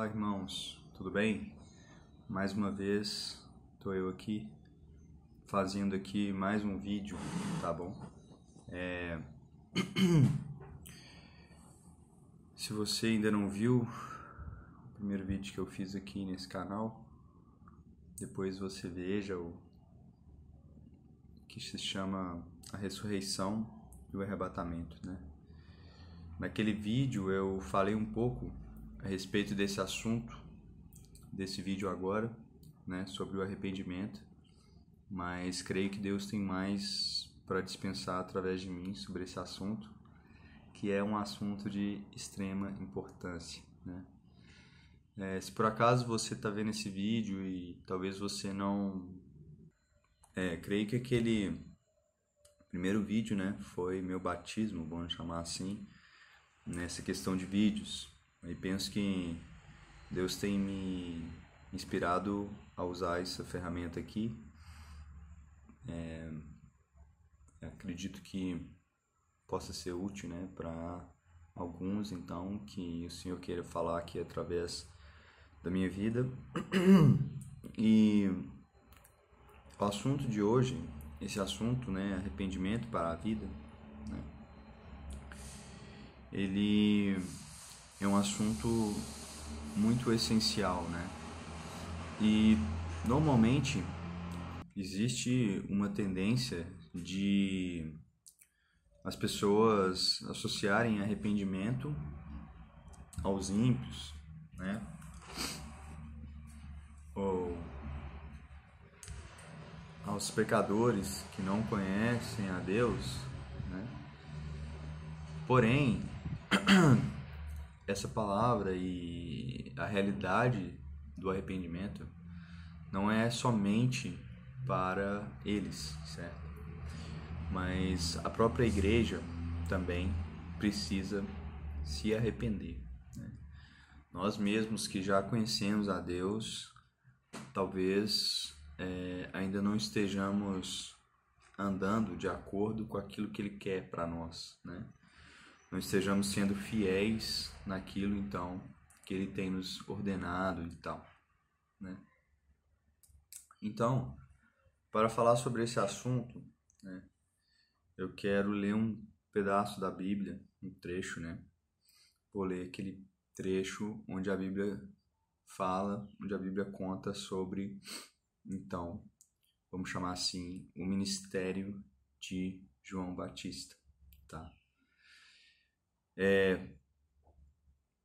Olá, irmãos, tudo bem? Mais uma vez, estou eu aqui fazendo aqui mais um vídeo, tá bom? É... Se você ainda não viu o primeiro vídeo que eu fiz aqui nesse canal, depois você veja o que se chama a ressurreição e o arrebatamento, né? Naquele vídeo eu falei um pouco a respeito desse assunto, desse vídeo agora, né, sobre o arrependimento, mas creio que Deus tem mais para dispensar através de mim sobre esse assunto, que é um assunto de extrema importância, né? É, se por acaso você está vendo esse vídeo e talvez você não... É, creio que aquele primeiro vídeo, né, foi meu batismo, vamos chamar assim, nessa questão de vídeos. E penso que Deus tem me inspirado a usar essa ferramenta aqui. É, acredito que possa ser útil né, para alguns, então, que o Senhor queira falar aqui através da minha vida. E o assunto de hoje, esse assunto, né, arrependimento para a vida, né, ele é um assunto muito essencial, né? E normalmente existe uma tendência de as pessoas associarem arrependimento aos ímpios, né? Ou aos pecadores que não conhecem a Deus, né? Porém, essa palavra e a realidade do arrependimento não é somente para eles, certo? Mas a própria igreja também precisa se arrepender. Né? Nós mesmos que já conhecemos a Deus, talvez é, ainda não estejamos andando de acordo com aquilo que Ele quer para nós, né? Não estejamos sendo fiéis naquilo então que ele tem nos ordenado e tal, né? Então, para falar sobre esse assunto, né, eu quero ler um pedaço da Bíblia, um trecho, né? Vou ler aquele trecho onde a Bíblia fala, onde a Bíblia conta sobre, então, vamos chamar assim, o ministério de João Batista, tá? É,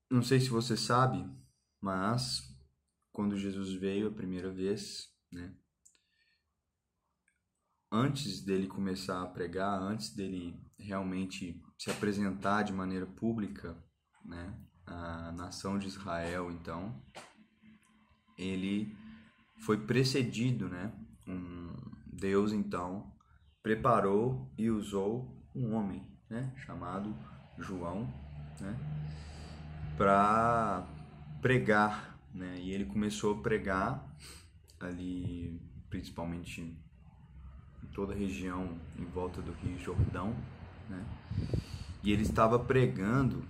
não sei se você sabe, mas quando Jesus veio a primeira vez, né, antes dele começar a pregar, antes dele realmente se apresentar de maneira pública, né, à nação de Israel, então, ele foi precedido, né, um Deus então preparou e usou um homem, né, chamado João, né, para pregar, né, e ele começou a pregar ali, principalmente em toda a região em volta do Rio Jordão, né, e ele estava pregando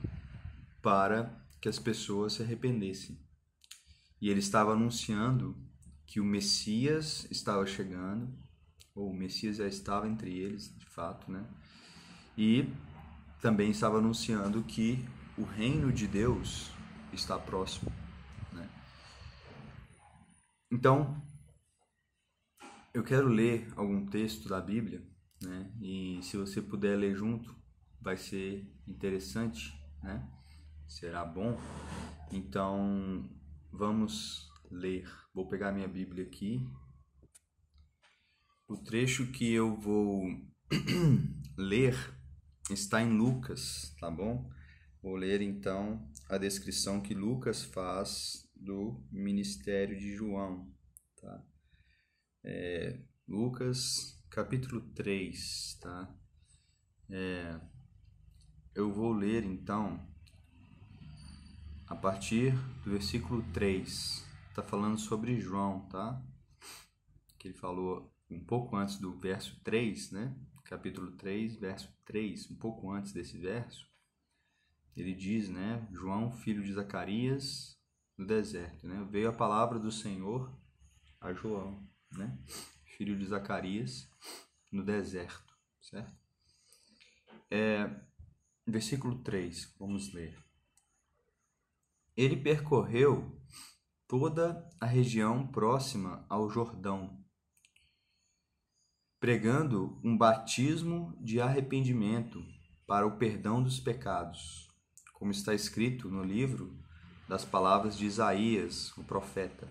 para que as pessoas se arrependessem. E ele estava anunciando que o Messias estava chegando, ou o Messias já estava entre eles, de fato, né? E também estava anunciando que o reino de Deus está próximo. Né? Então, eu quero ler algum texto da Bíblia, né? e se você puder ler junto, vai ser interessante, né? será bom. Então, vamos ler. Vou pegar minha Bíblia aqui. O trecho que eu vou ler está em Lucas, tá bom? Vou ler então a descrição que Lucas faz do ministério de João, tá? É, Lucas capítulo 3, tá? É, eu vou ler então a partir do versículo 3. Tá falando sobre João, tá? Que ele falou um pouco antes do verso 3, né? Capítulo 3, verso 3, um pouco antes desse verso, ele diz, né, João, filho de Zacarias, no deserto, né? Veio a palavra do Senhor a João, né? Filho de Zacarias, no deserto, certo? É, versículo 3, vamos ler. Ele percorreu toda a região próxima ao Jordão, pregando um batismo de arrependimento para o perdão dos pecados, como está escrito no livro das palavras de Isaías, o profeta: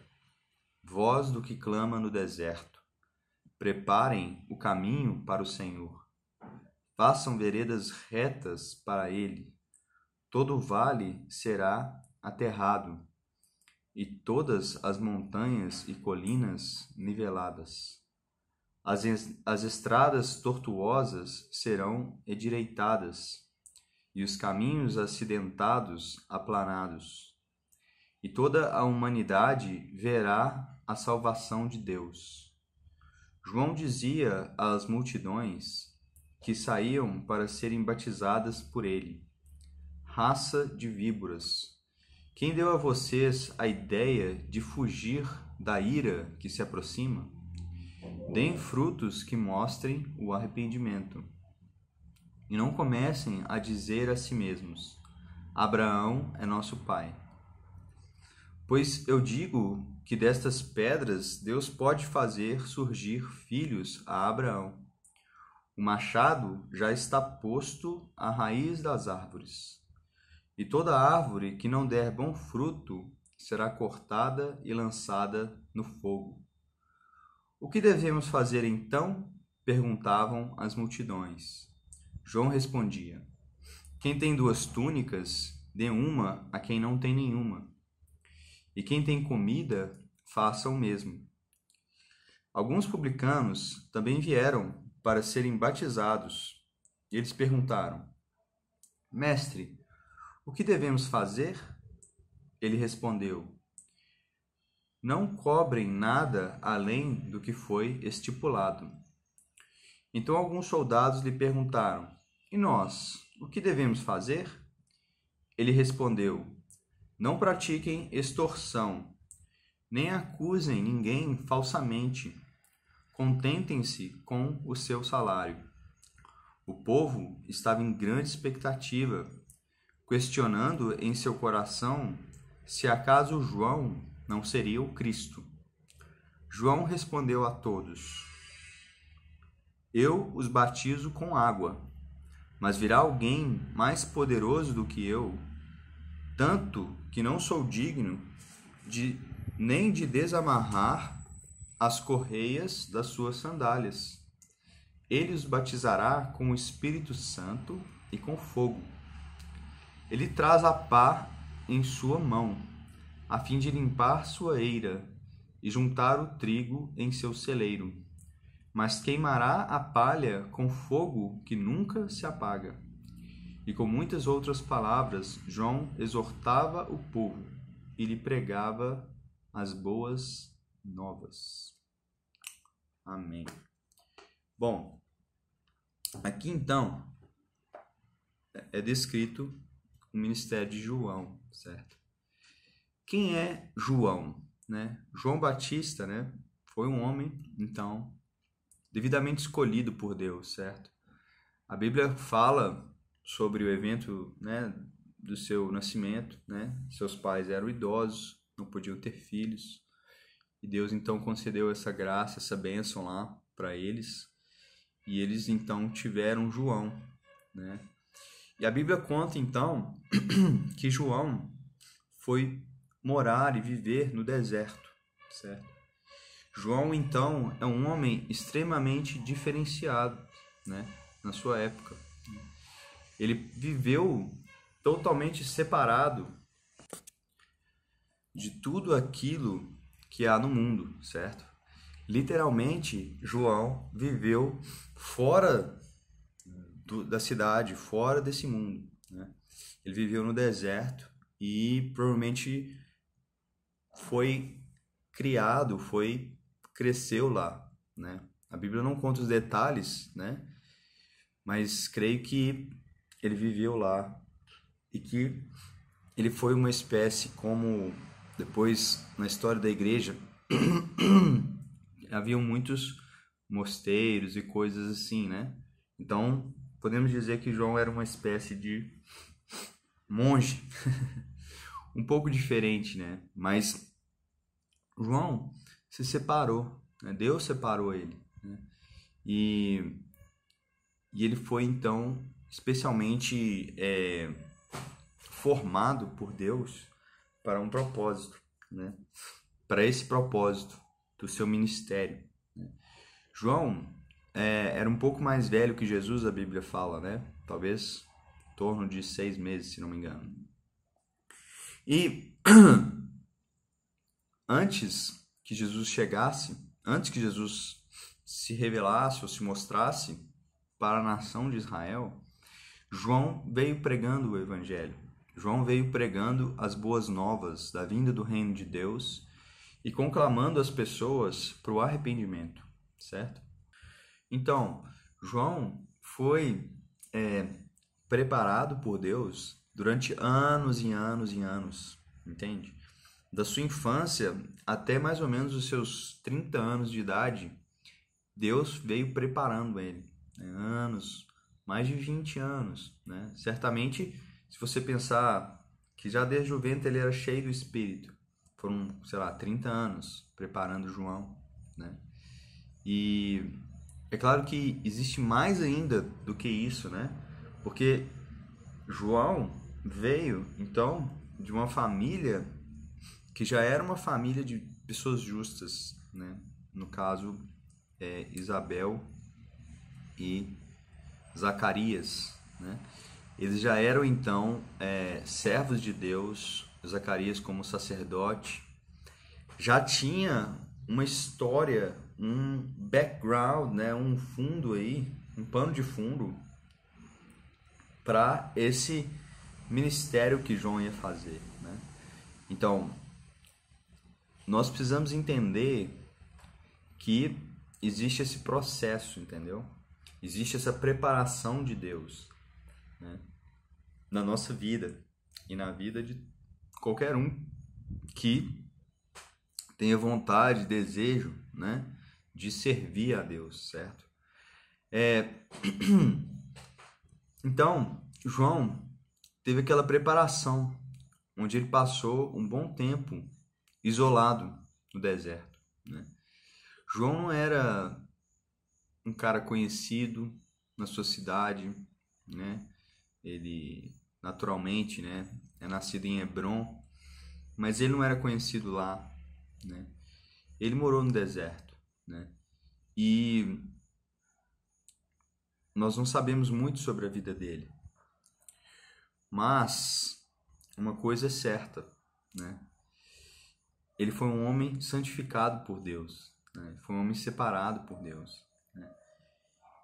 Voz do que clama no deserto, preparem o caminho para o Senhor, façam veredas retas para ele, todo vale será aterrado, e todas as montanhas e colinas niveladas. As, as estradas tortuosas serão endireitadas, e os caminhos acidentados aplanados e toda a humanidade verá a salvação de Deus. João dizia às multidões que saíam para serem batizadas por ele: Raça de víboras, quem deu a vocês a ideia de fugir da ira que se aproxima? Deem frutos que mostrem o arrependimento. E não comecem a dizer a si mesmos: Abraão é nosso pai Pois eu digo que destas pedras Deus pode fazer surgir filhos a Abraão. O machado já está posto à raiz das árvores, e toda árvore que não der bom fruto será cortada e lançada no fogo. O que devemos fazer então? perguntavam as multidões. João respondia: Quem tem duas túnicas, dê uma a quem não tem nenhuma e quem tem comida, faça o mesmo. Alguns publicanos também vieram para serem batizados. E eles perguntaram: Mestre, o que devemos fazer? Ele respondeu: Não cobrem nada além do que foi estipulado. Então alguns soldados lhe perguntaram: E nós, o que devemos fazer? Ele respondeu: não pratiquem extorsão, nem acusem ninguém falsamente. Contentem-se com o seu salário. O povo estava em grande expectativa, questionando em seu coração se acaso João não seria o Cristo. João respondeu a todos: Eu os batizo com água, mas virá alguém mais poderoso do que eu tanto que não sou digno de nem de desamarrar as correias das suas sandálias. Ele os batizará com o Espírito Santo e com fogo. Ele traz a pá em sua mão, a fim de limpar sua eira e juntar o trigo em seu celeiro, mas queimará a palha com fogo que nunca se apaga. E com muitas outras palavras, João exortava o povo e lhe pregava as boas novas. Amém. Bom, aqui então é descrito o ministério de João, certo? Quem é João, né? João Batista, né, foi um homem, então, devidamente escolhido por Deus, certo? A Bíblia fala sobre o evento né, do seu nascimento. Né? Seus pais eram idosos, não podiam ter filhos. E Deus então concedeu essa graça, essa bênção lá para eles. E eles então tiveram João. Né? E a Bíblia conta então que João foi morar e viver no deserto, certo? João então é um homem extremamente diferenciado, né, na sua época. Ele viveu totalmente separado de tudo aquilo que há no mundo, certo? Literalmente, João viveu fora do, da cidade, fora desse mundo. Né? Ele viveu no deserto e provavelmente foi criado, foi cresceu lá, né? A Bíblia não conta os detalhes, né? Mas creio que ele viveu lá e que ele foi uma espécie como depois na história da igreja haviam muitos mosteiros e coisas assim, né? Então, podemos dizer que João era uma espécie de monge, um pouco diferente, né? Mas João se separou, né? Deus separou ele, né? e, e ele foi então especialmente é, formado por Deus para um propósito, né? Para esse propósito do seu ministério. Né? João é, era um pouco mais velho que Jesus, a Bíblia fala, né? Talvez em torno de seis meses, se não me engano. E antes que Jesus chegasse, antes que Jesus se revelasse ou se mostrasse para a nação de Israel, João veio pregando o Evangelho. João veio pregando as boas novas da vinda do reino de Deus e conclamando as pessoas para o arrependimento, certo? Então, João foi é, preparado por Deus durante anos e anos e anos, entende? Da sua infância até mais ou menos os seus 30 anos de idade, Deus veio preparando ele. Né? Anos, mais de 20 anos. Né? Certamente, se você pensar que já desde o ventre ele era cheio do Espírito, foram, sei lá, 30 anos preparando João. Né? E é claro que existe mais ainda do que isso, né? Porque João veio, então, de uma família que já era uma família de pessoas justas, né? No caso, é, Isabel e Zacarias, né? Eles já eram então é, servos de Deus, Zacarias como sacerdote, já tinha uma história um background, né, um fundo aí, um pano de fundo para esse ministério que João ia fazer, né? Então, nós precisamos entender que existe esse processo, entendeu? Existe essa preparação de Deus né? na nossa vida e na vida de qualquer um que tenha vontade, desejo, né? de servir a Deus, certo? É... Então, João teve aquela preparação, onde ele passou um bom tempo isolado no deserto. Né? João não era um cara conhecido na sua cidade, né? Ele naturalmente, né, é nascido em Hebron, mas ele não era conhecido lá, né? Ele morou no deserto né? E nós não sabemos muito sobre a vida dele. Mas uma coisa é certa, né? Ele foi um homem santificado por Deus, né? foi um homem separado por Deus. Né?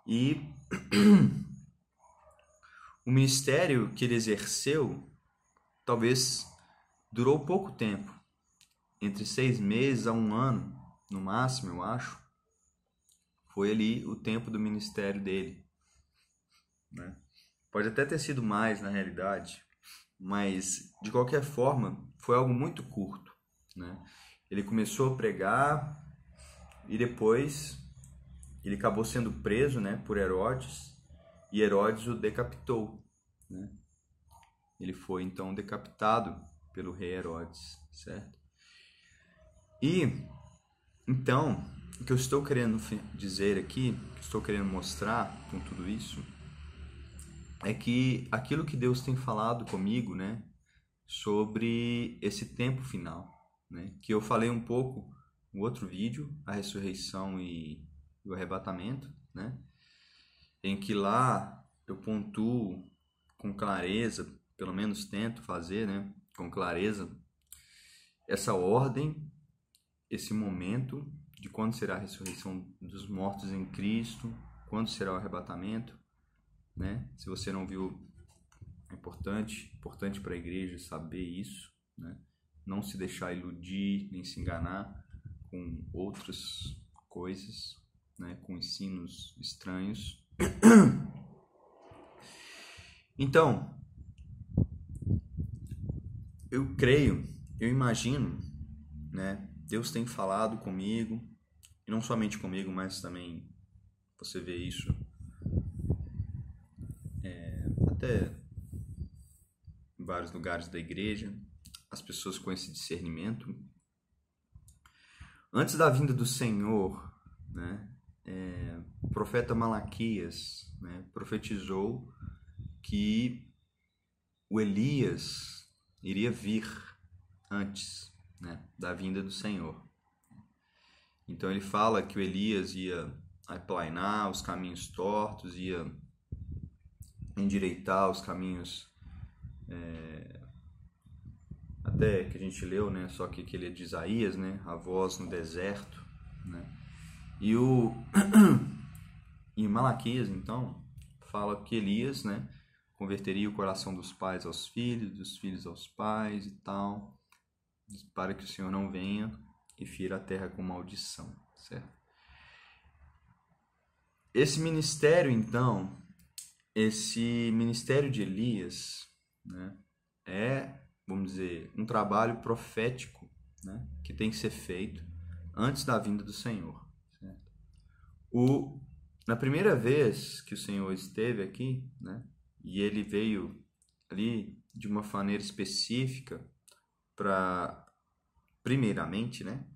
E o ministério que ele exerceu talvez durou pouco tempo, entre seis meses a um ano, no máximo, eu acho, foi ali o tempo do ministério dele. Né? Pode até ter sido mais na realidade, mas de qualquer forma foi algo muito curto. Né? Ele começou a pregar e depois ele acabou sendo preso né, por Herodes e Herodes o decapitou. Né? Ele foi então decapitado pelo rei Herodes, certo? E então, o que eu estou querendo dizer aqui, que estou querendo mostrar com tudo isso, é que aquilo que Deus tem falado comigo, né, sobre esse tempo final, né, que eu falei um pouco no outro vídeo, a ressurreição e o arrebatamento, né, em que lá eu pontuo com clareza, pelo menos tento fazer, né, com clareza, essa ordem esse momento de quando será a ressurreição dos mortos em Cristo, quando será o arrebatamento, né? Se você não viu, é importante, importante para a igreja saber isso, né? Não se deixar iludir nem se enganar com outras coisas, né? Com ensinos estranhos. Então, eu creio eu imagino, né? Deus tem falado comigo, e não somente comigo, mas também você vê isso até em vários lugares da igreja, as pessoas com esse discernimento. Antes da vinda do Senhor, né, é, o profeta Malaquias né, profetizou que o Elias iria vir antes né, da vinda do Senhor. Então ele fala que o Elias ia aplainar os caminhos tortos, ia endireitar os caminhos é, até que a gente leu, né? Só que aquele é de Isaías, né? A voz no deserto, né? E o em Malaquias, então, fala que Elias, né? Converteria o coração dos pais aos filhos, dos filhos aos pais e tal, para que o Senhor não venha e fira a terra com maldição, certo? Esse ministério, então, esse ministério de Elias, né, é, vamos dizer, um trabalho profético, né, que tem que ser feito antes da vinda do Senhor. Certo? O, na primeira vez que o Senhor esteve aqui, né, e ele veio ali de uma maneira específica para primeiramente, né,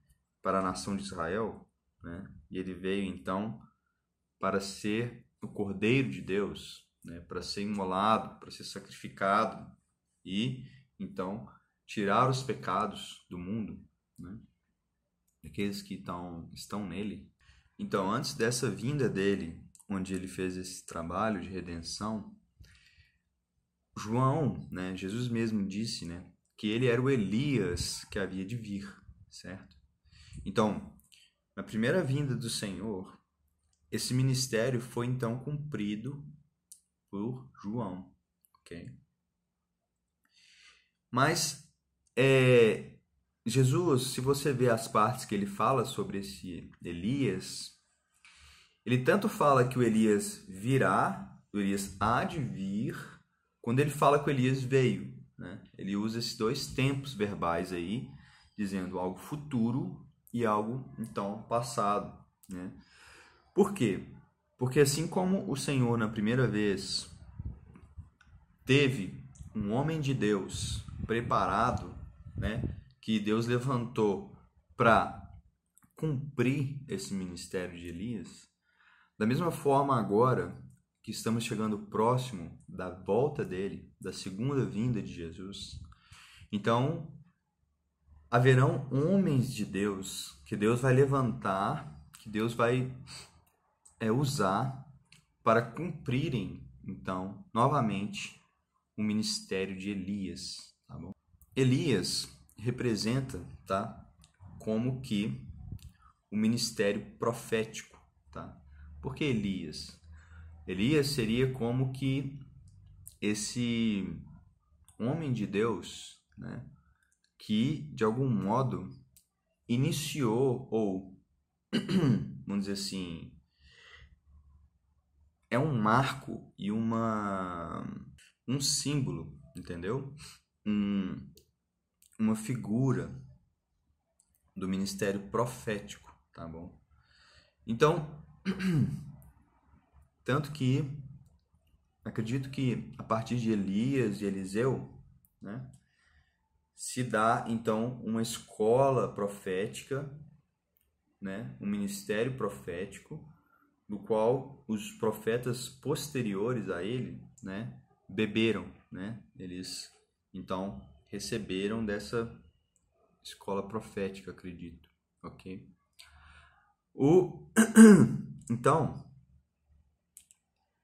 para a nação de Israel, né? E ele veio então para ser o Cordeiro de Deus, né, para ser imolado, para ser sacrificado e então tirar os pecados do mundo, né, daqueles que estão, estão nele. Então, antes dessa vinda dele, onde ele fez esse trabalho de redenção, João, né, Jesus mesmo disse, né, que ele era o Elias que havia de vir, certo? Então, na primeira vinda do Senhor, esse ministério foi então cumprido por João, ok? Mas é, Jesus, se você vê as partes que ele fala sobre esse Elias, ele tanto fala que o Elias virá, o Elias há de vir, quando ele fala que o Elias veio. Né? Ele usa esses dois tempos verbais aí, dizendo algo futuro e algo, então, passado. Né? Por quê? Porque assim como o Senhor, na primeira vez, teve um homem de Deus preparado, né, que Deus levantou para cumprir esse ministério de Elias, da mesma forma agora que estamos chegando próximo da volta dele, da segunda vinda de Jesus, então haverão homens de Deus que Deus vai levantar, que Deus vai é, usar para cumprirem, então, novamente, o ministério de Elias, tá bom? Elias representa, tá? Como que o ministério profético, tá? Por que Elias? Elias seria como que esse homem de Deus, né, que de algum modo iniciou ou vamos dizer assim é um marco e uma um símbolo, entendeu? Um, uma figura do ministério profético, tá bom? Então Tanto que acredito que a partir de Elias e Eliseu, né, se dá então uma escola profética, né, um ministério profético, do qual os profetas posteriores a ele, né, beberam, né? Eles então receberam dessa escola profética, acredito, ok? O então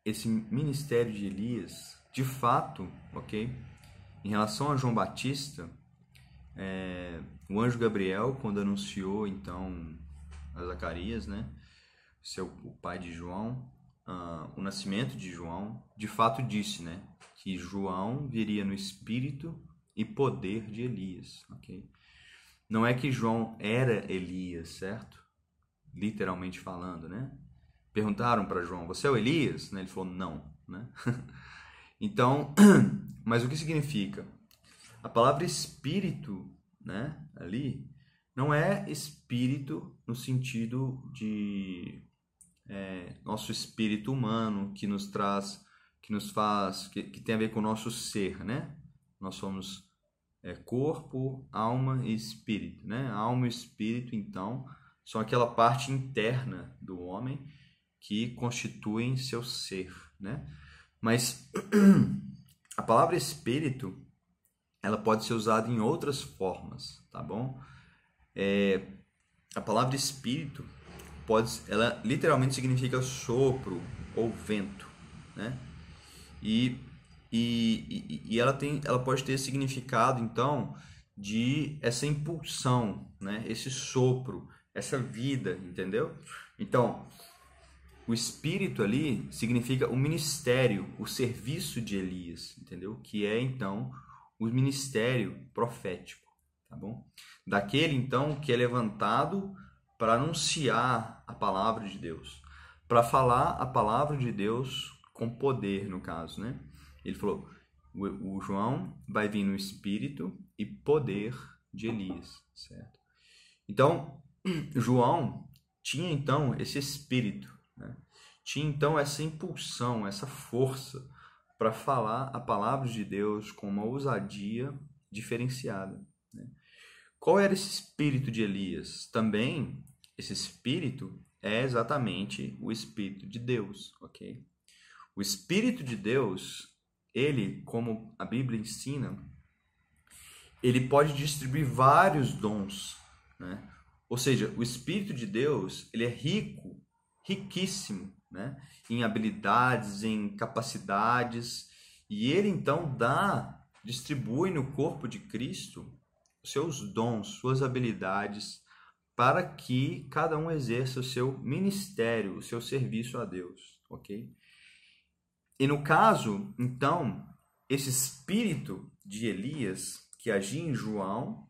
esse ministério de Elias, de fato, ok? Em relação a João Batista, é, o anjo Gabriel, quando anunciou então a Zacarias, né, seu o pai de João, uh, o nascimento de João, de fato disse, né, que João viria no espírito e poder de Elias, ok? Não é que João era Elias, certo? Literalmente falando, né? Perguntaram para João: Você é o Elias? Né? Ele falou: Não. Né? então, mas o que significa? A palavra espírito né, ali, não é espírito no sentido de é, nosso espírito humano que nos traz, que nos faz, que, que tem a ver com o nosso ser, né? Nós somos é, corpo, alma e espírito, né? Alma e espírito, então, são aquela parte interna do homem que constituem seu ser, né? Mas a palavra espírito, ela pode ser usada em outras formas, tá bom? É, a palavra espírito pode, ela literalmente significa sopro ou vento, né? E, e, e ela tem, ela pode ter significado então de essa impulsão, né? Esse sopro, essa vida, entendeu? Então, o espírito ali significa o ministério, o serviço de Elias, entendeu? Que é então o ministério profético, tá bom? Daquele então que é levantado para anunciar a palavra de Deus, para falar a palavra de Deus com poder, no caso, né? Ele falou: o, João vai vir no espírito e poder de Elias, certo? Então, João tinha então esse espírito, né? tinha então essa impulsão, essa força para falar a palavra de Deus com uma ousadia diferenciada. Né? Qual era esse espírito de Elias? Também esse espírito é exatamente o espírito de Deus, ok? O espírito de Deus, ele, como a Bíblia ensina, ele pode distribuir vários dons, né? Ou seja, o espírito de Deus, ele é rico, riquíssimo, né? Em habilidades, em capacidades, e ele então dá, distribui no corpo de Cristo seus dons, suas habilidades, para que cada um exerça o seu ministério, o seu serviço a Deus, ok? E no caso, então, esse espírito de Elias que agia em João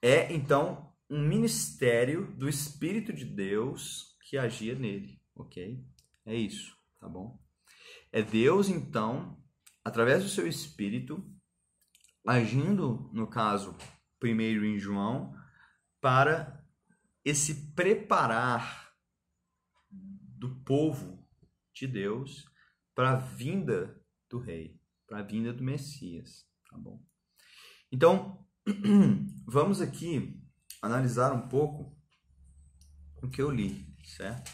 é então um ministério do Espírito de Deus que agia nele, ok? É isso, tá bom? É Deus então, através do seu Espírito, agindo, no caso, primeiro em João, para esse preparar do povo de Deus para a vinda do rei, para a vinda do Messias, tá bom? Então, vamos aqui analisar um pouco o que eu li, certo?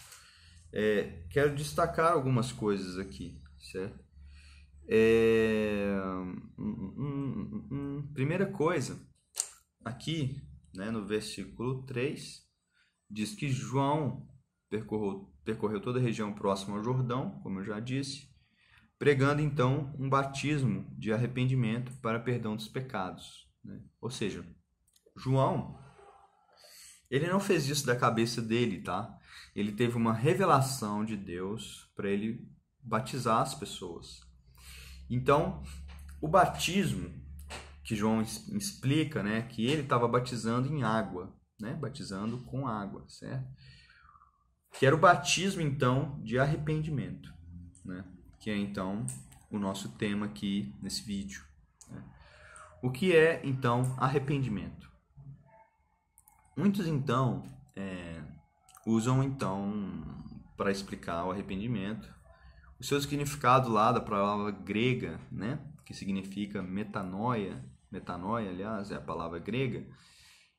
É, quero destacar algumas coisas aqui, certo? É, hum, hum, hum, primeira coisa, aqui, né, no versículo 3, diz que João percorreu, percorreu toda a região próxima ao Jordão, como eu já disse, pregando então um batismo de arrependimento para perdão dos pecados. Né? Ou seja, João, ele não fez isso da cabeça dele, tá? Ele teve uma revelação de Deus para ele batizar as pessoas. Então, o batismo que João explica, né, que ele estava batizando em água, né? batizando com água, certo? Que era o batismo, então, de arrependimento, né? que é, então, o nosso tema aqui nesse vídeo. Né? O que é, então, arrependimento? Muitos, então, é, usam, então, para explicar o arrependimento, o seu significado lá da palavra grega, né? que significa metanoia, metanoia, aliás, é a palavra grega,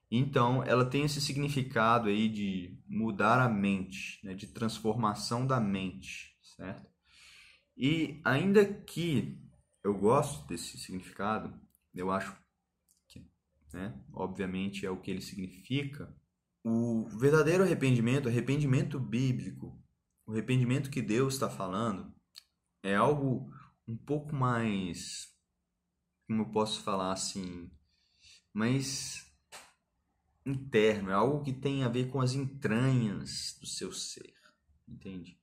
então, ela tem esse significado aí de mudar a mente, né? de transformação da mente, certo? E ainda que eu gosto desse significado, eu acho que, né, obviamente, é o que ele significa, o verdadeiro arrependimento, arrependimento bíblico, o arrependimento que Deus está falando, é algo um pouco mais, como eu posso falar assim, mais interno, é algo que tem a ver com as entranhas do seu ser, entende?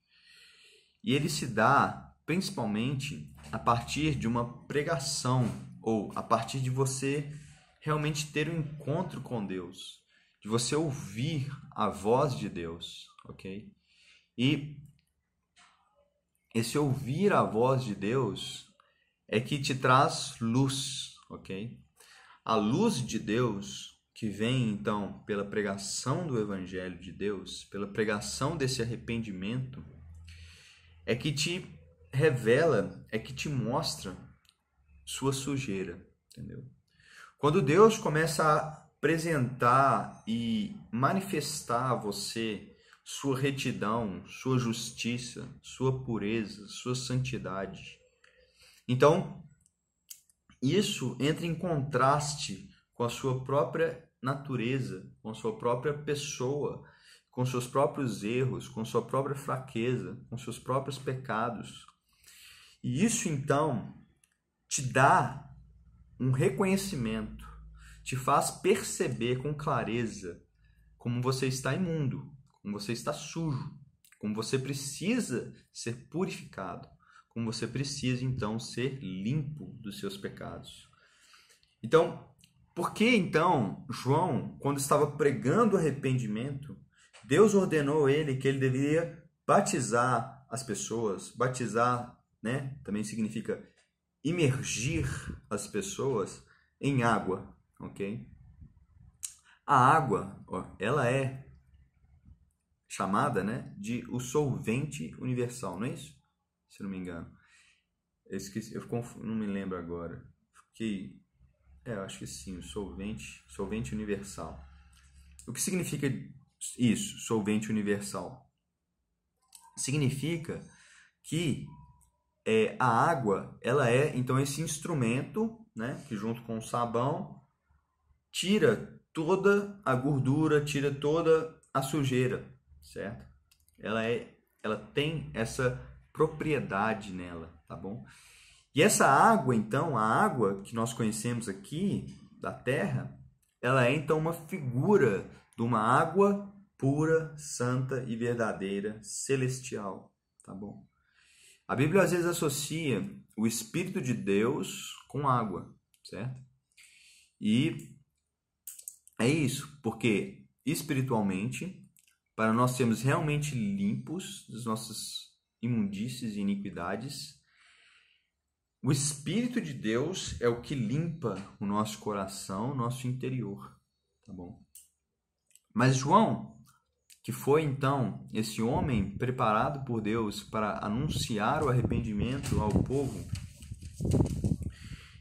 E ele se dá principalmente a partir de uma pregação ou a partir de você realmente ter um encontro com Deus, de você ouvir a voz de Deus, ok? E esse ouvir a voz de Deus é que te traz luz, ok? A luz de Deus que vem então pela pregação do Evangelho de Deus, pela pregação desse arrependimento, é que te revela, é que te mostra sua sujeira, entendeu? Quando Deus começa a apresentar e manifestar a você sua retidão, sua justiça, sua pureza, sua santidade. Então, isso entra em contraste com a sua própria natureza, com sua própria pessoa, com seus próprios erros, com sua própria fraqueza, com seus próprios pecados. E isso então te dá um reconhecimento, te faz perceber com clareza como você está imundo, como você está sujo, como você precisa ser purificado, como você precisa então ser limpo dos seus pecados. Então, por que então João, quando estava pregando arrependimento, Deus ordenou ele que ele deveria batizar as pessoas, batizar, né, também significa imergir as pessoas em água, ok? A água, ó, ela é chamada né, de o solvente universal, não é isso? Se não me engano. Eu esqueci, eu não me lembro agora. Fiquei, é, eu acho que sim, o solvente, solvente universal. O que significa isso, solvente universal? Significa que é, a água, ela é então esse instrumento, né, que junto com o sabão tira toda a gordura, tira toda a sujeira certo? Ela é, ela tem essa propriedade nela, tá bom? E essa água, então, a água que nós conhecemos aqui da terra, ela é então uma figura de uma água pura, santa e verdadeira, celestial, tá bom? A Bíblia às vezes associa o Espírito de Deus com água, certo? E é isso, porque espiritualmente para nós sermos realmente limpos das nossas imundícies e iniquidades. O Espírito de Deus é o que limpa o nosso coração, o nosso interior, tá bom? Mas João, que foi então esse homem preparado por Deus para anunciar o arrependimento ao povo,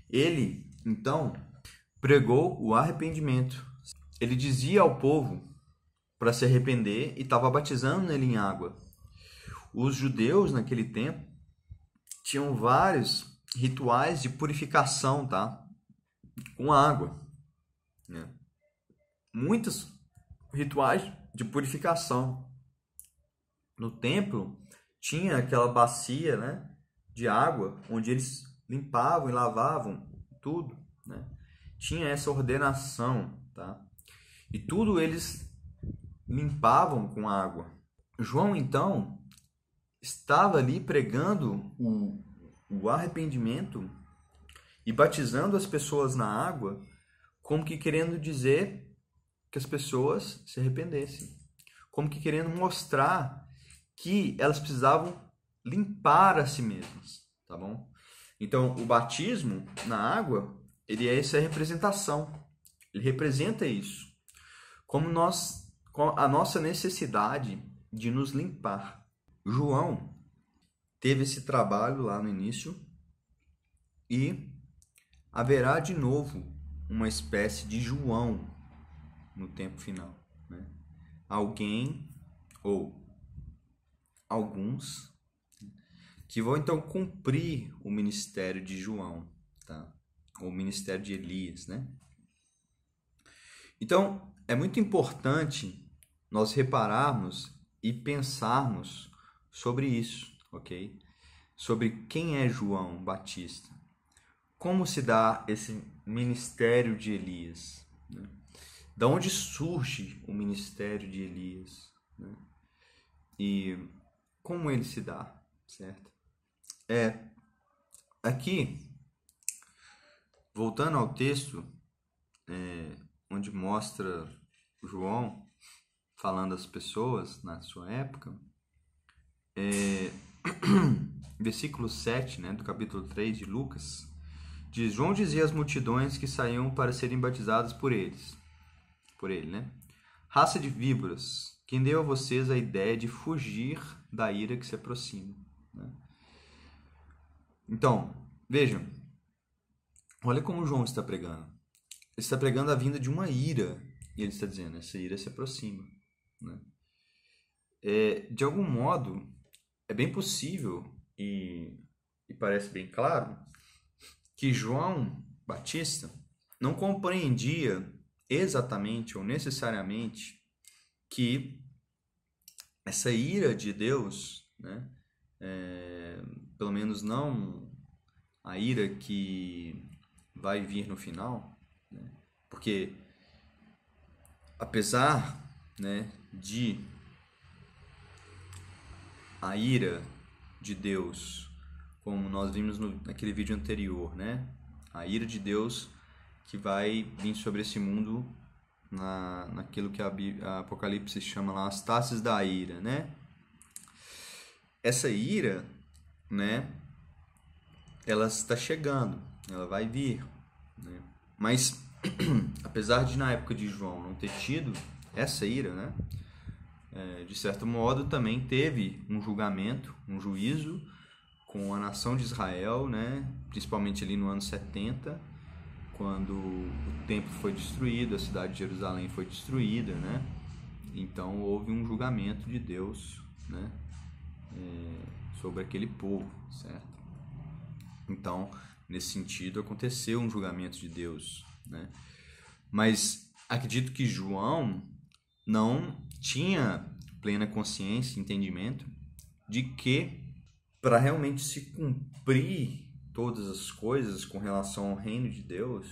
ele então pregou o arrependimento. Ele dizia ao povo para se arrepender e estava batizando ele em água. Os judeus naquele tempo tinham vários rituais de purificação, tá? Com água. Né? Muitos rituais de purificação. No templo tinha aquela bacia, né, de água onde eles limpavam e lavavam tudo, né? Tinha essa ordenação, tá? E tudo eles limpavam com água. João, então, estava ali pregando o, o arrependimento e batizando as pessoas na água, como que querendo dizer que as pessoas se arrependessem, como que querendo mostrar que elas precisavam limpar a si mesmas, tá bom? Então, o batismo na água, ele é essa representação. Ele representa isso. Como nós a nossa necessidade de nos limpar. João teve esse trabalho lá no início e haverá de novo uma espécie de João no tempo final. Né? Alguém ou alguns que vão então cumprir o ministério de João, tá? Ou o ministério de Elias, né? Então, é muito importante nós repararmos e pensarmos sobre isso, ok? Sobre quem é João Batista. Como se dá esse ministério de Elias? Né? Da onde surge o ministério de Elias? Né? E como ele se dá, certo? É, aqui, voltando ao texto, é, onde mostra João falando às pessoas na sua época, é, versículo 7 né, do capítulo 3 de Lucas, diz: João dizia às multidões que saíam para serem batizadas por eles: por ele, né? Raça de víboras, quem deu a vocês a ideia de fugir da ira que se aproxima? Né? Então, vejam, olha como João está pregando. Ele está pregando a vinda de uma ira, e ele está dizendo, essa ira se aproxima. Né? É, de algum modo, é bem possível, e, e parece bem claro, que João Batista não compreendia exatamente ou necessariamente que essa ira de Deus, né, é, pelo menos não a ira que vai vir no final, né, porque apesar né, de a ira de Deus, como nós vimos no, naquele vídeo anterior, né, a ira de Deus que vai vir sobre esse mundo na, naquilo que a, a Apocalipse chama lá as taças da ira, né? Essa ira, né? Ela está chegando, ela vai vir, né? Mas apesar de na época de João não ter tido essa ira, né? É, de certo modo também teve um julgamento, um juízo com a nação de Israel, né? Principalmente ali no ano 70 quando o templo foi destruído, a cidade de Jerusalém foi destruída, né? Então houve um julgamento de Deus, né? É, sobre aquele povo, certo? Então, nesse sentido, aconteceu um julgamento de Deus, né? Mas acredito que João não tinha plena consciência, entendimento de que para realmente se cumprir todas as coisas com relação ao reino de Deus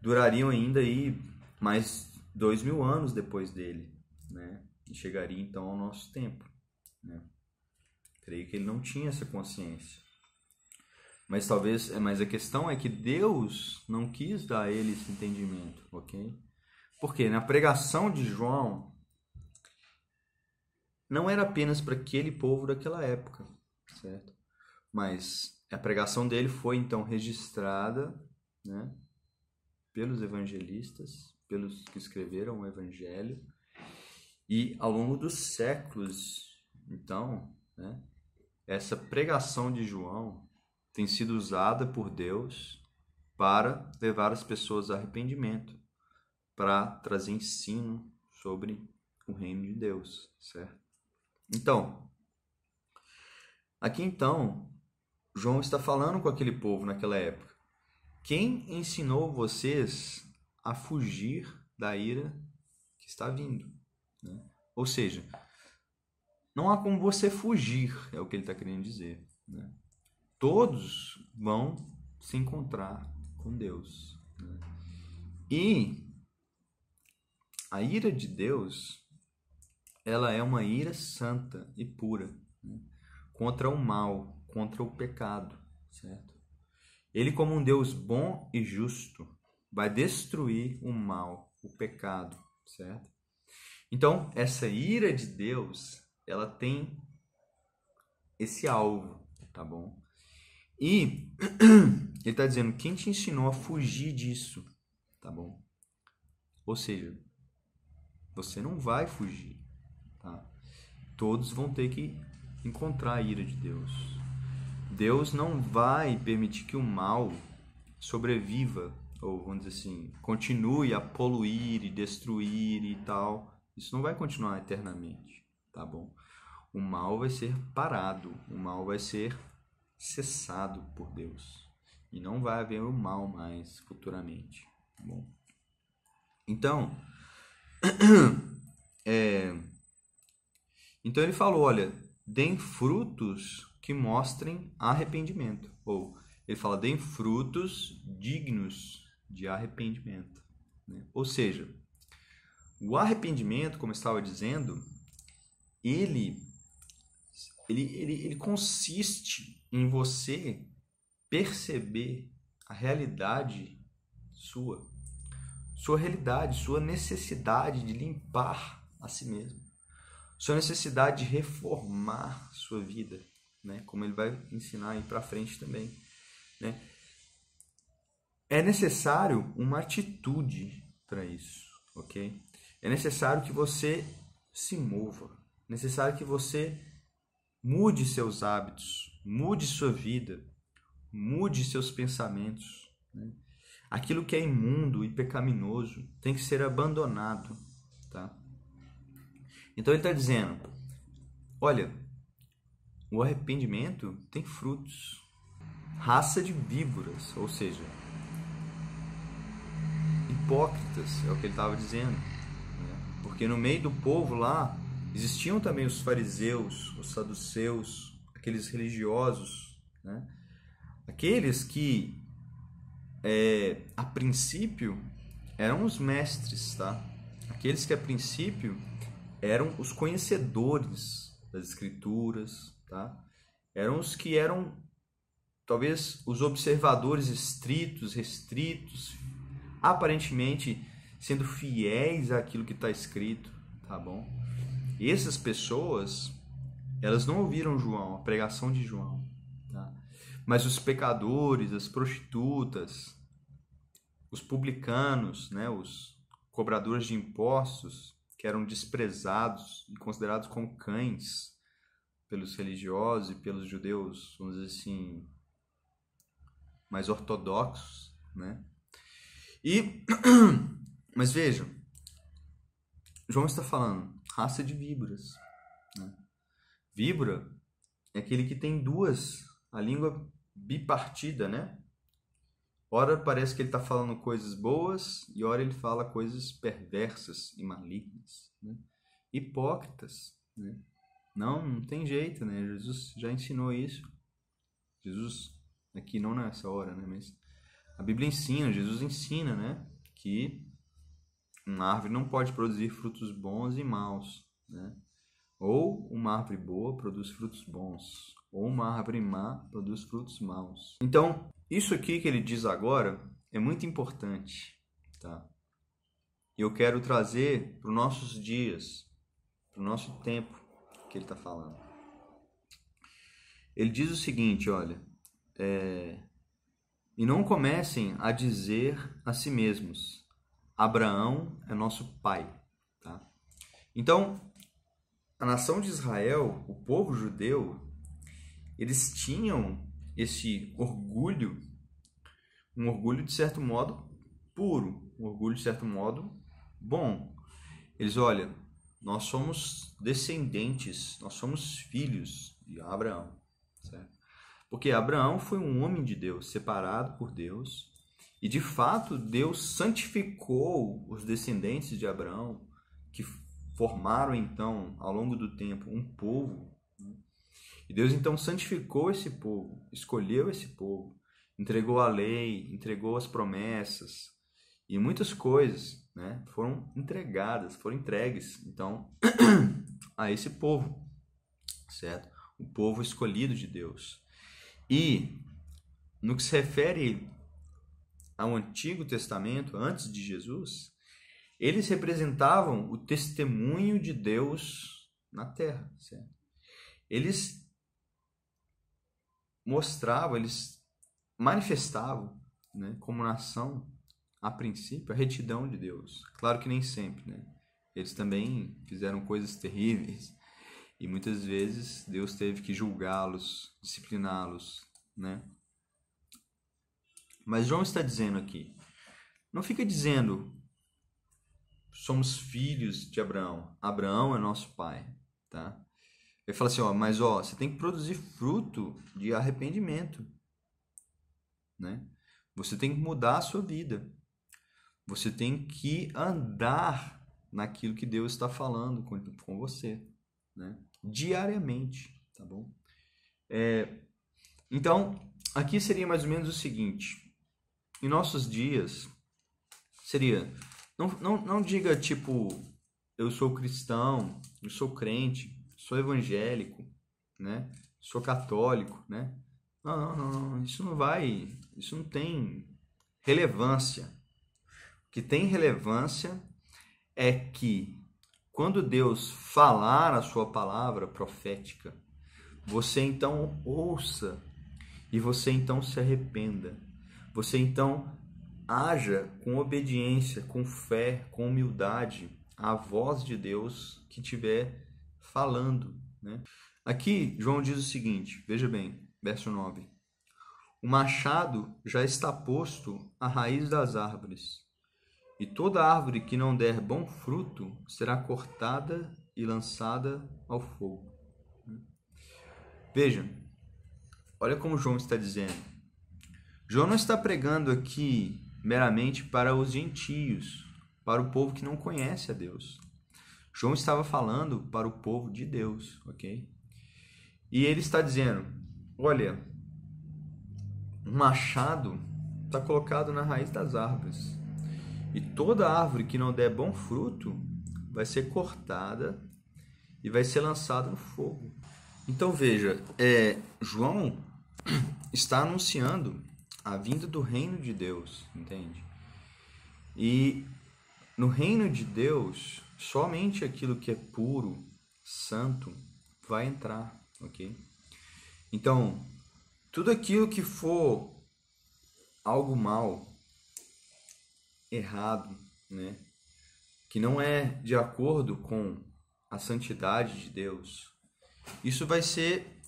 durariam ainda aí mais dois mil anos depois dele, né? E chegaria então ao nosso tempo, né? Creio que ele não tinha essa consciência. Mas talvez, mas a questão é que Deus não quis dar a ele esse entendimento, ok? Porque na pregação de João não era apenas para aquele povo daquela época, certo? Mas a pregação dele foi então registrada né, pelos evangelistas, pelos que escreveram o evangelho, e ao longo dos séculos, então, né, essa pregação de João tem sido usada por Deus para levar as pessoas a arrependimento, para trazer ensino sobre o reino de Deus, certo? Então, aqui então João está falando com aquele povo naquela época. Quem ensinou vocês a fugir da ira que está vindo? Né? Ou seja, não há como você fugir, é o que ele está querendo dizer. Né? Todos vão se encontrar com Deus. Né? E a ira de Deus, ela é uma ira santa e pura né? contra o mal, contra o pecado, certo? Ele, como um Deus bom e justo, vai destruir o mal, o pecado, certo? Então, essa ira de Deus, ela tem esse alvo, tá bom? E ele está dizendo: quem te ensinou a fugir disso, tá bom? Ou seja, você não vai fugir, tá? Todos vão ter que encontrar a ira de Deus. Deus não vai permitir que o mal sobreviva, ou vamos dizer assim, continue a poluir e destruir e tal. Isso não vai continuar eternamente, tá bom? O mal vai ser parado, o mal vai ser cessado por Deus. E não vai haver o mal mais futuramente, tá bom? Então, é, então ele falou, olha, deem frutos que mostrem arrependimento. Ou ele fala, deem frutos dignos de arrependimento. Né? Ou seja, o arrependimento, como eu estava dizendo, ele, ele, ele, ele consiste em você perceber a realidade sua, sua realidade, sua necessidade de limpar a si mesmo, sua necessidade de reformar sua vida né? Como ele vai ensinar aí para frente também, né? É necessário uma atitude para isso, ok? É necessário que você se mova, é necessário que você mude seus hábitos, mude sua vida, mude seus pensamentos. Né? Aquilo que é imundo e pecaminoso tem que ser abandonado, tá? Então ele está dizendo, olha, o arrependimento tem frutos, raça de víboras, ou seja, hipócritas, é o que ele estava dizendo. Né? Porque no meio do povo lá existiam também os fariseus, os saduceus, aqueles religiosos, né? aqueles que é, a princípio eram os mestres, tá? Aqueles que a princípio eram os conhecedores das escrituras, tá? Eram os que eram talvez os observadores estritos, restritos, aparentemente sendo fiéis àquilo que está escrito, tá bom? E essas pessoas, elas não ouviram João, a pregação de João, tá? Mas os pecadores, as prostitutas, os publicanos, né, os cobradores de impostos, que eram desprezados e considerados como cães pelos religiosos e pelos judeus, vamos dizer assim, mais ortodoxos, né? E, mas vejam, João está falando raça de víboras. Né? Víbora é aquele que tem duas, a língua bipartida, né? Ora parece que ele está falando coisas boas e ora ele fala coisas perversas e malignas, né? hipócritas. Né? Não, não tem jeito, né? Jesus já ensinou isso. Jesus aqui não nessa hora, né? Mas a Bíblia ensina, Jesus ensina, né? Que uma árvore não pode produzir frutos bons e maus, né? Ou uma árvore boa produz frutos bons, ou uma árvore má produz frutos maus. Então, isso aqui que ele diz agora é muito importante, tá? Eu quero trazer para os nossos dias, para o nosso tempo que ele está falando. Ele diz o seguinte, olha, é, e não comecem a dizer a si mesmos, Abraão é nosso pai, tá? Então, a nação de Israel, o povo judeu, eles tinham esse orgulho, um orgulho de certo modo puro, um orgulho de certo modo bom. Eles, olha, nós somos descendentes, nós somos filhos de Abraão, certo? Porque Abraão foi um homem de Deus, separado por Deus, e de fato Deus santificou os descendentes de Abraão, que formaram então, ao longo do tempo, um povo e Deus então santificou esse povo, escolheu esse povo, entregou a lei, entregou as promessas e muitas coisas, né, foram entregadas, foram entregues, então, a esse povo, certo? O povo escolhido de Deus. E no que se refere ao Antigo Testamento, antes de Jesus, eles representavam o testemunho de Deus na terra, certo? Eles mostravam, eles manifestavam, né, como nação, a princípio, a retidão de Deus. Claro que nem sempre, né? Eles também fizeram coisas terríveis e muitas vezes Deus teve que julgá-los, discipliná-los, né? Mas João está dizendo aqui, não fica dizendo somos filhos de Abraão, Abraão é nosso pai, tá? Ele fala assim, ó, mas ó, você tem que produzir fruto de arrependimento, né? Você tem que mudar a sua vida. Você tem que andar naquilo que Deus está falando com, com você, né? Diariamente, tá bom? É, então, aqui seria mais ou menos o seguinte: em nossos dias, seria, não, não, não diga tipo, eu sou cristão, eu sou crente, sou evangélico, né? Sou católico, né? Não, não, não, isso não vai, isso não tem relevância. O que tem relevância é que quando Deus falar a sua palavra profética, você então ouça e você então se arrependa. Você então haja com obediência, com fé, com humildade à voz de Deus que estiver falando. Né? Aqui, João diz o seguinte: veja bem, verso 9. O machado já está posto à raiz das árvores, e toda árvore que não der bom fruto será cortada e lançada ao fogo. Veja, olha como João está dizendo. João não está pregando aqui meramente para os gentios, para o povo que não conhece a Deus. João estava falando para o povo de Deus, ok? E ele está dizendo: olha, um machado está colocado na raiz das árvores, e toda árvore que não der bom fruto vai ser cortada e vai ser lançada no fogo. Então veja, é, João está anunciando a vinda do reino de Deus, entende? E no reino de Deus, somente aquilo que é puro, santo, vai entrar, ok? Então, tudo aquilo que for algo mal, errado, né? Que não é de acordo com a santidade de Deus, isso vai ser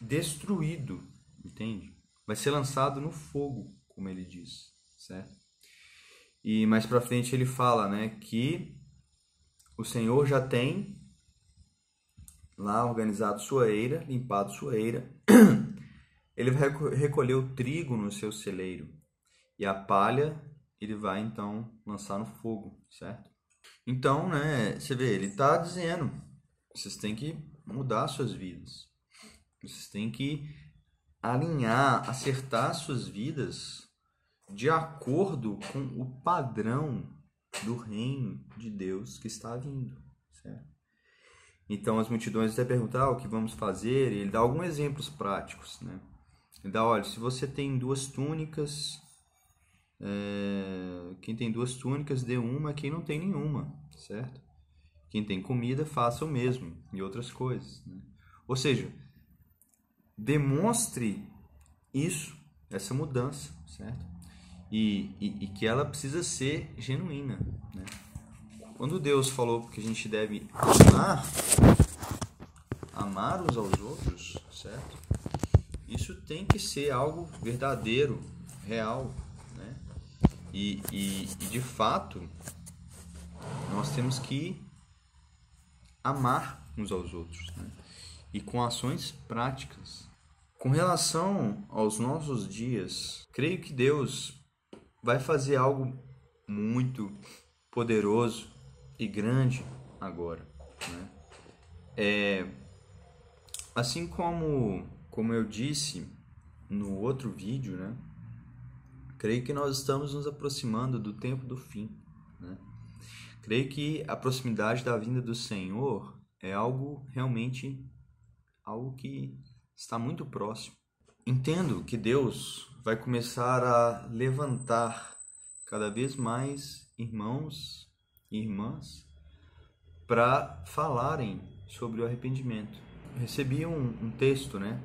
destruído, entende? Vai ser lançado no fogo, como ele diz, certo? E mais para frente ele fala, né, que o Senhor já tem lá organizado sua eira, limpado sua eira. Ele vai recolher o trigo no seu celeiro e a palha ele vai então lançar no fogo, certo? Então, né, você vê, ele está dizendo, vocês têm que mudar suas vidas. Vocês têm que alinhar, acertar suas vidas de acordo com o padrão do reino de Deus que está vindo, certo? Então as multidões até perguntam ah, o que vamos fazer, e ele dá alguns exemplos práticos, né? Ele dá, olha, se você tem duas túnicas, é, quem tem duas túnicas dê uma, quem não tem nenhuma, certo? Quem tem comida faça o mesmo e outras coisas, né? Ou seja, demonstre isso, essa mudança, certo? E, e, e que ela precisa ser genuína. Né? Quando Deus falou que a gente deve amar, amar uns aos outros, certo? Isso tem que ser algo verdadeiro, real, né? E, e, e de fato, nós temos que amar uns aos outros, né? E com ações práticas. Com relação aos nossos dias, creio que Deus vai fazer algo muito poderoso e grande agora. Né? É, assim como, como eu disse no outro vídeo, né? creio que nós estamos nos aproximando do tempo do fim. Né? Creio que a proximidade da vinda do Senhor é algo realmente algo que está muito próximo. Entendo que Deus vai começar a levantar cada vez mais irmãos e irmãs para falarem sobre o arrependimento. Recebi um, um texto, né,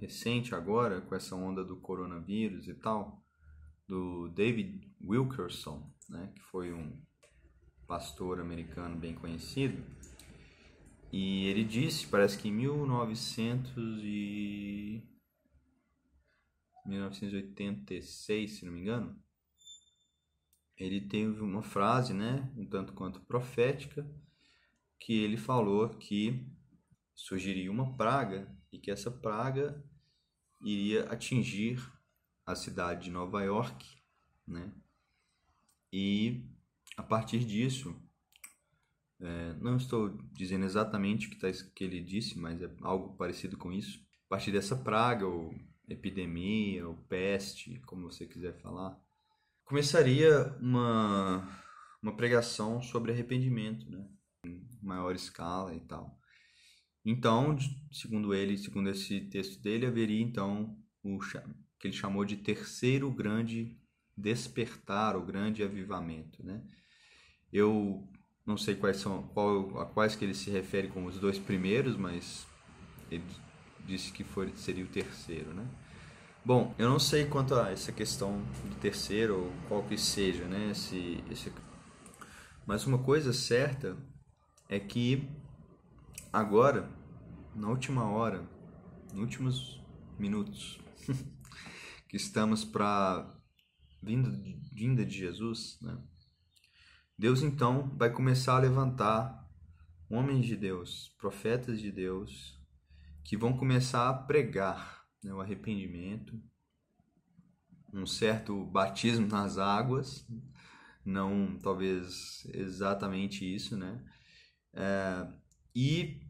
recente agora, com essa onda do coronavírus e tal, do David Wilkerson, né, que foi um pastor americano bem conhecido, e ele disse, parece que em 1900 e 1986, se não me engano, ele teve uma frase, né, um tanto quanto profética, que ele falou que surgiria uma praga e que essa praga iria atingir a cidade de Nova York, né? E a partir disso, é, não estou dizendo exatamente o que, tá, que ele disse, mas é algo parecido com isso. A partir dessa praga ou epidemia ou peste, como você quiser falar, começaria uma, uma pregação sobre arrependimento, né? em maior escala e tal. Então, segundo ele, segundo esse texto dele, haveria então o que ele chamou de terceiro grande despertar, o grande avivamento, né? Eu não sei quais são, qual, a quais que ele se refere como os dois primeiros, mas ele disse que foi, seria o terceiro, né? Bom, eu não sei quanto a essa questão do terceiro ou qual que seja, né? Esse, esse... Mas uma coisa certa é que agora, na última hora, nos últimos minutos que estamos para vinda, vinda de Jesus, né? Deus então vai começar a levantar homens de Deus, profetas de Deus, que vão começar a pregar né, o arrependimento, um certo batismo nas águas, não talvez exatamente isso, né? É, e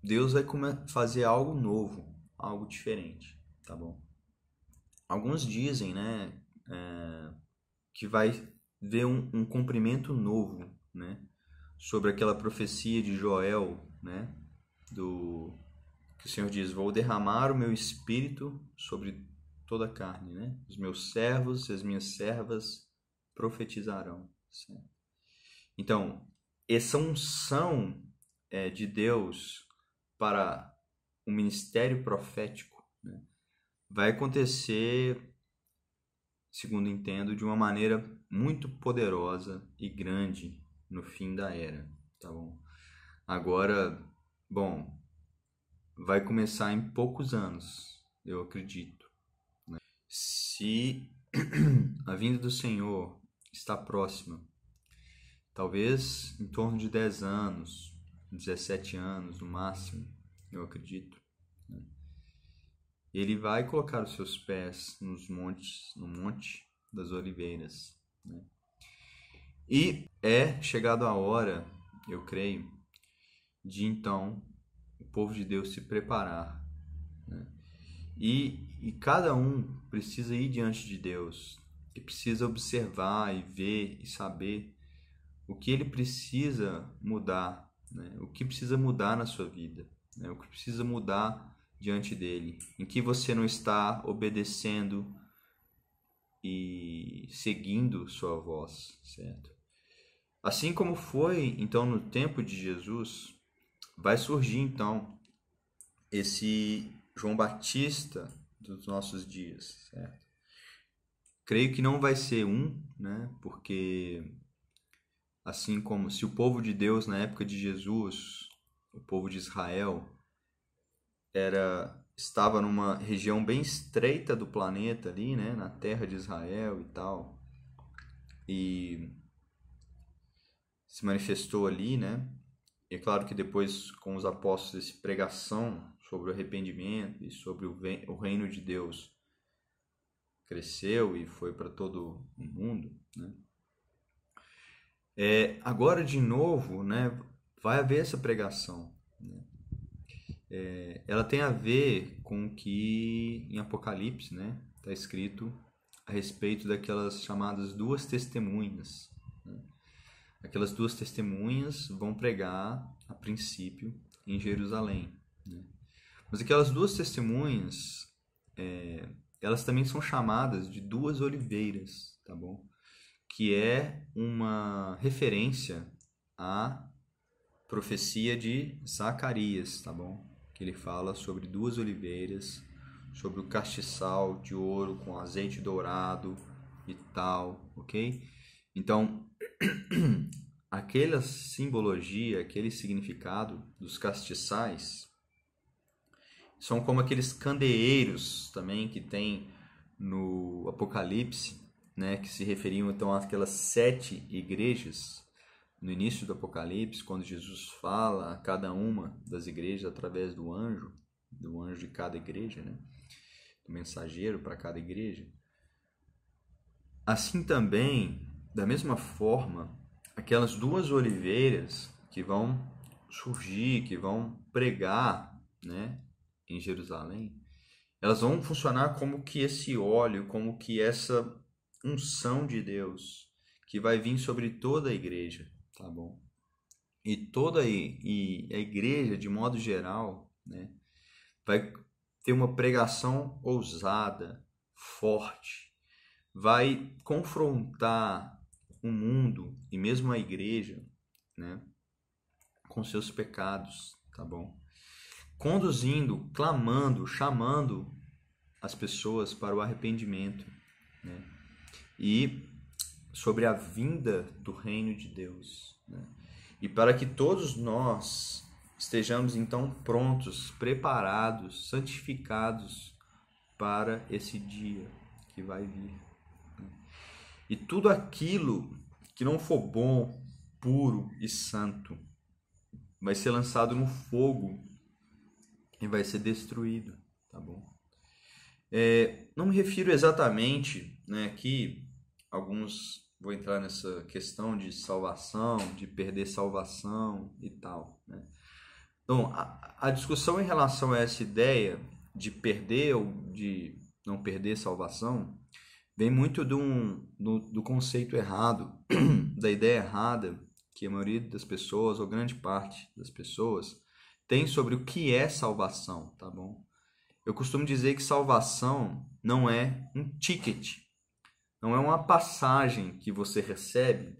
Deus vai fazer algo novo, algo diferente, tá bom? Alguns dizem, né, é, que vai ver um, um cumprimento novo, né, sobre aquela profecia de Joel, né, do que o Senhor diz: Vou derramar o meu espírito sobre toda a carne, né? Os meus servos e as minhas servas profetizarão. Certo? Então, essa unção é, de Deus para o ministério profético né, vai acontecer, segundo entendo, de uma maneira muito poderosa e grande no fim da era, tá bom? Agora, bom, vai começar em poucos anos, eu acredito. Né? Se a vinda do Senhor está próxima, talvez em torno de 10 anos, 17 anos no máximo, eu acredito. Né? Ele vai colocar os seus pés nos montes, no monte das oliveiras. Né? E é chegado a hora, eu creio, de então o povo de Deus se preparar. Né? E, e cada um precisa ir diante de Deus e precisa observar e ver e saber o que ele precisa mudar, né? o que precisa mudar na sua vida, né? o que precisa mudar diante dele, em que você não está obedecendo e seguindo sua voz, certo? Assim como foi então no tempo de Jesus, vai surgir então esse João Batista dos nossos dias, certo? Creio que não vai ser um, né? Porque assim como se o povo de Deus na época de Jesus, o povo de Israel era estava numa região bem estreita do planeta ali, né, na terra de Israel e tal. E se manifestou ali, né? É claro que depois, com os apóstolos, essa pregação sobre o arrependimento e sobre o reino de Deus cresceu e foi para todo o mundo, né? É, agora, de novo, né, vai haver essa pregação. Né? É, ela tem a ver com o que em Apocalipse está né, escrito a respeito daquelas chamadas duas testemunhas. Aquelas duas testemunhas vão pregar a princípio em Jerusalém. Né? Mas aquelas duas testemunhas, é, elas também são chamadas de duas oliveiras, tá bom? Que é uma referência à profecia de Zacarias, tá bom? Que ele fala sobre duas oliveiras, sobre o castiçal de ouro com azeite dourado e tal, ok? Então, aquela simbologia, aquele significado dos castiçais são como aqueles candeeiros também que tem no Apocalipse, né, que se referiam então àquelas sete igrejas no início do Apocalipse, quando Jesus fala a cada uma das igrejas através do anjo, do anjo de cada igreja, né, do mensageiro para cada igreja. Assim também da mesma forma, aquelas duas oliveiras que vão surgir, que vão pregar, né, em Jerusalém, elas vão funcionar como que esse óleo, como que essa unção de Deus que vai vir sobre toda a igreja, tá bom? E toda a, e a igreja, de modo geral, né, vai ter uma pregação ousada, forte, vai confrontar o mundo e mesmo a igreja, né, com seus pecados, tá bom? Conduzindo, clamando, chamando as pessoas para o arrependimento né? e sobre a vinda do reino de Deus. Né? E para que todos nós estejamos então prontos, preparados, santificados para esse dia que vai vir. E tudo aquilo que não for bom, puro e santo vai ser lançado no fogo e vai ser destruído, tá bom? É, não me refiro exatamente, né, aqui alguns vou entrar nessa questão de salvação, de perder salvação e tal, né? Então, a, a discussão em relação a essa ideia de perder ou de não perder salvação vem muito do, do, do conceito errado, da ideia errada que a maioria das pessoas, ou grande parte das pessoas, tem sobre o que é salvação, tá bom? Eu costumo dizer que salvação não é um ticket, não é uma passagem que você recebe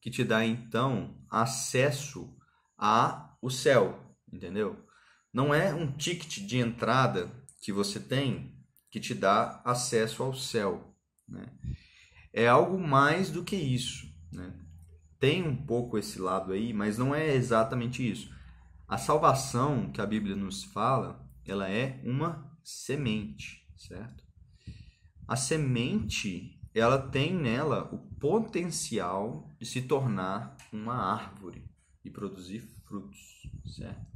que te dá então acesso a o céu, entendeu? Não é um ticket de entrada que você tem que te dá acesso ao céu, né? É algo mais do que isso, né? Tem um pouco esse lado aí, mas não é exatamente isso. A salvação que a Bíblia nos fala, ela é uma semente, certo? A semente, ela tem nela o potencial de se tornar uma árvore e produzir frutos, certo?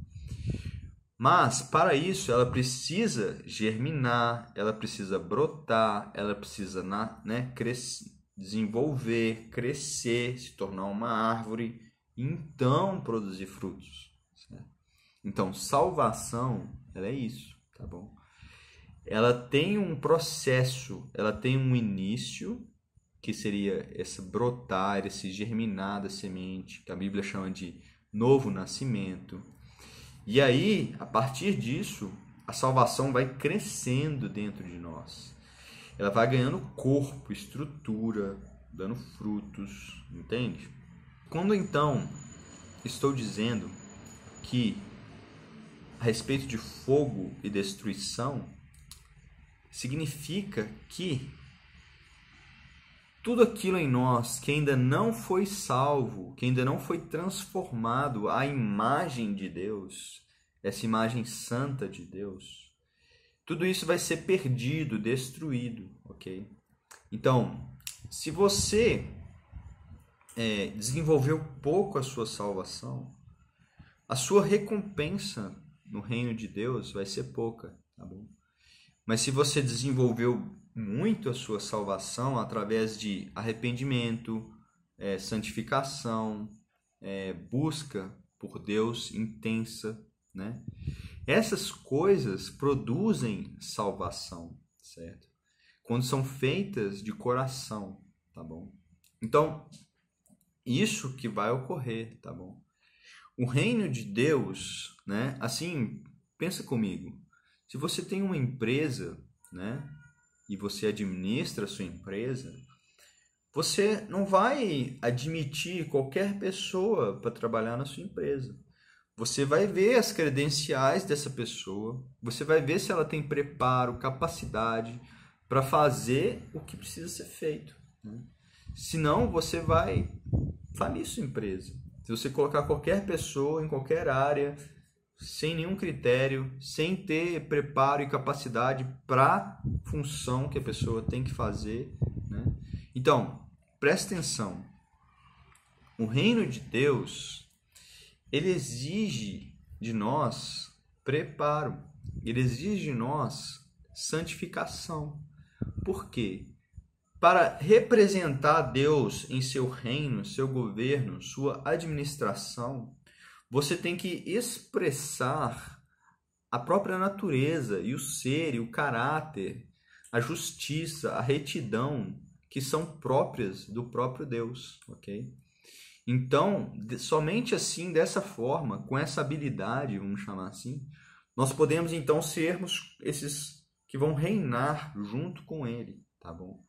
Mas para isso ela precisa germinar, ela precisa brotar, ela precisa né, crescer, desenvolver, crescer, se tornar uma árvore, e então produzir frutos. Certo? Então salvação, ela é isso, tá bom? Ela tem um processo, ela tem um início que seria esse brotar, esse germinar da semente, que a Bíblia chama de novo nascimento e aí, a partir disso, a salvação vai crescendo dentro de nós. Ela vai ganhando corpo, estrutura, dando frutos, entende? Quando então estou dizendo que a respeito de fogo e destruição, significa que tudo aquilo em nós que ainda não foi salvo, que ainda não foi transformado à imagem de Deus, essa imagem santa de Deus, tudo isso vai ser perdido, destruído, ok? Então, se você é, desenvolveu pouco a sua salvação, a sua recompensa no reino de Deus vai ser pouca, tá bom? Mas se você desenvolveu muito a sua salvação através de arrependimento, é, santificação, é, busca por Deus intensa, né? Essas coisas produzem salvação, certo? Quando são feitas de coração, tá bom? Então, isso que vai ocorrer, tá bom? O reino de Deus, né? Assim, pensa comigo. Se você tem uma empresa, né? E você administra a sua empresa, você não vai admitir qualquer pessoa para trabalhar na sua empresa. Você vai ver as credenciais dessa pessoa, você vai ver se ela tem preparo, capacidade para fazer o que precisa ser feito. Né? Senão, você vai falir sua empresa. Se você colocar qualquer pessoa em qualquer área, sem nenhum critério, sem ter preparo e capacidade para função que a pessoa tem que fazer. Né? Então, preste atenção. O reino de Deus, ele exige de nós preparo, ele exige de nós santificação. Por quê? Para representar Deus em seu reino, seu governo, sua administração, você tem que expressar a própria natureza e o ser e o caráter, a justiça, a retidão que são próprias do próprio Deus, ok? Então, somente assim, dessa forma, com essa habilidade, vamos chamar assim, nós podemos então sermos esses que vão reinar junto com Ele, tá bom?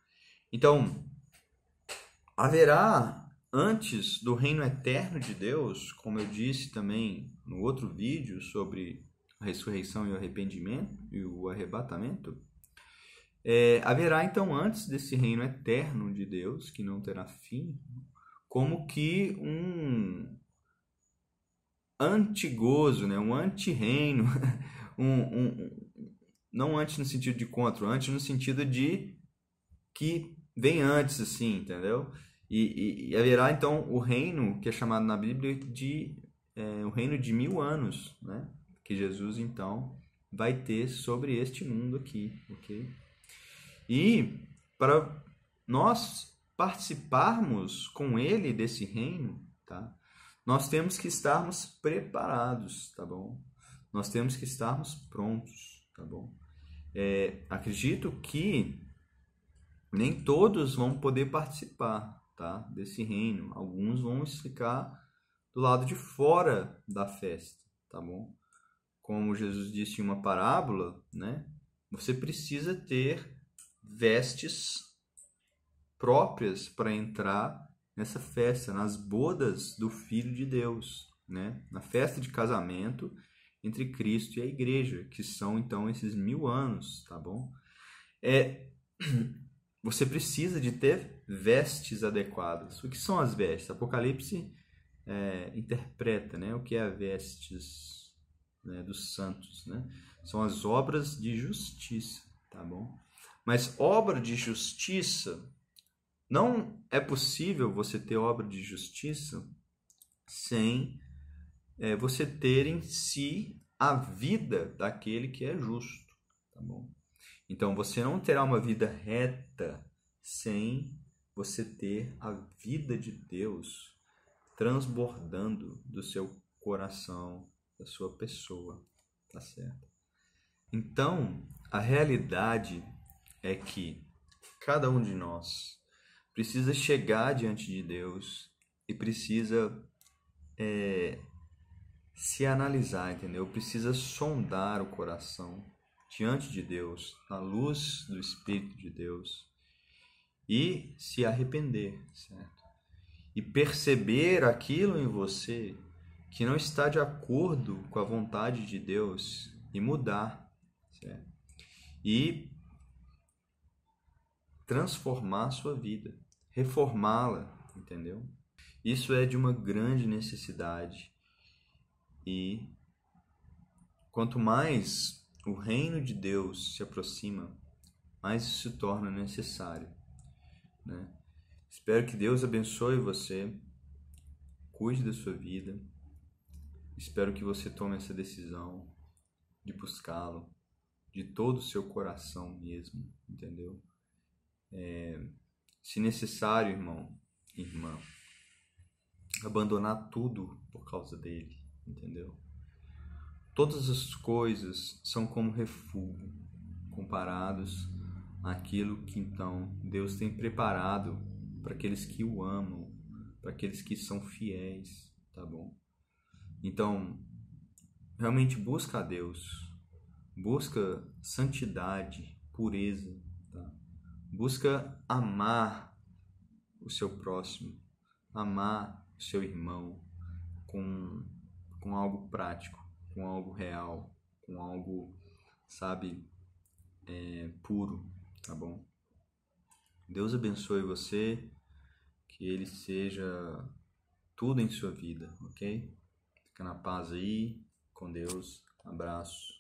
Então, haverá antes do reino eterno de Deus, como eu disse também no outro vídeo sobre a ressurreição e o arrependimento e o arrebatamento, É, haverá então antes desse reino eterno de Deus, que não terá fim, como que um antigozo, né? um anti-reino, um, um, não antes no sentido de contra, antes no sentido de que vem antes, assim, entendeu? E, e, e haverá então o reino que é chamado na Bíblia de é, o reino de mil anos, né? Que Jesus então vai ter sobre este mundo aqui, ok? E para nós participarmos com Ele desse reino, tá? Nós temos que estarmos preparados, tá bom? Nós temos que estarmos prontos, tá bom? É, acredito que nem todos vão poder participar, tá? Desse reino. Alguns vão ficar do lado de fora da festa, tá bom? Como Jesus disse em uma parábola, né? Você precisa ter vestes próprias para entrar nessa festa, nas bodas do Filho de Deus, né? Na festa de casamento entre Cristo e a Igreja, que são então esses mil anos, tá bom? É, você precisa de ter vestes adequadas. O que são as vestes? Apocalipse é, interpreta, né? O que é a vestes né, dos santos, né? São as obras de justiça, tá bom? Mas obra de justiça não é possível você ter obra de justiça sem é, você ter em si a vida daquele que é justo, tá bom? Então você não terá uma vida reta sem você ter a vida de Deus transbordando do seu coração, da sua pessoa, tá certo? Então, a realidade é que cada um de nós precisa chegar diante de Deus e precisa é, se analisar, entendeu? Precisa sondar o coração diante de Deus, na luz do Espírito de Deus e se arrepender, certo? E perceber aquilo em você que não está de acordo com a vontade de Deus e mudar, certo? E transformar a sua vida, reformá-la, entendeu? Isso é de uma grande necessidade. E quanto mais o reino de Deus se aproxima, mais isso se torna necessário. Né? Espero que Deus abençoe você, cuide da sua vida. Espero que você tome essa decisão de buscá-lo de todo o seu coração mesmo, entendeu? é, se necessário, irmão, irmã, abandonar tudo por causa dele, entendeu? Todas as coisas são como refúgio comparados àquilo que então Deus tem preparado para aqueles que o amam, para aqueles que são fiéis, tá bom? Então, realmente busca a Deus, busca santidade, pureza, Busca amar o seu próximo, amar o seu irmão com, com algo prático, com algo real, com algo, sabe, é, puro, tá bom? Deus abençoe você, que Ele seja tudo em sua vida, ok? Fica na paz aí, com Deus, abraço.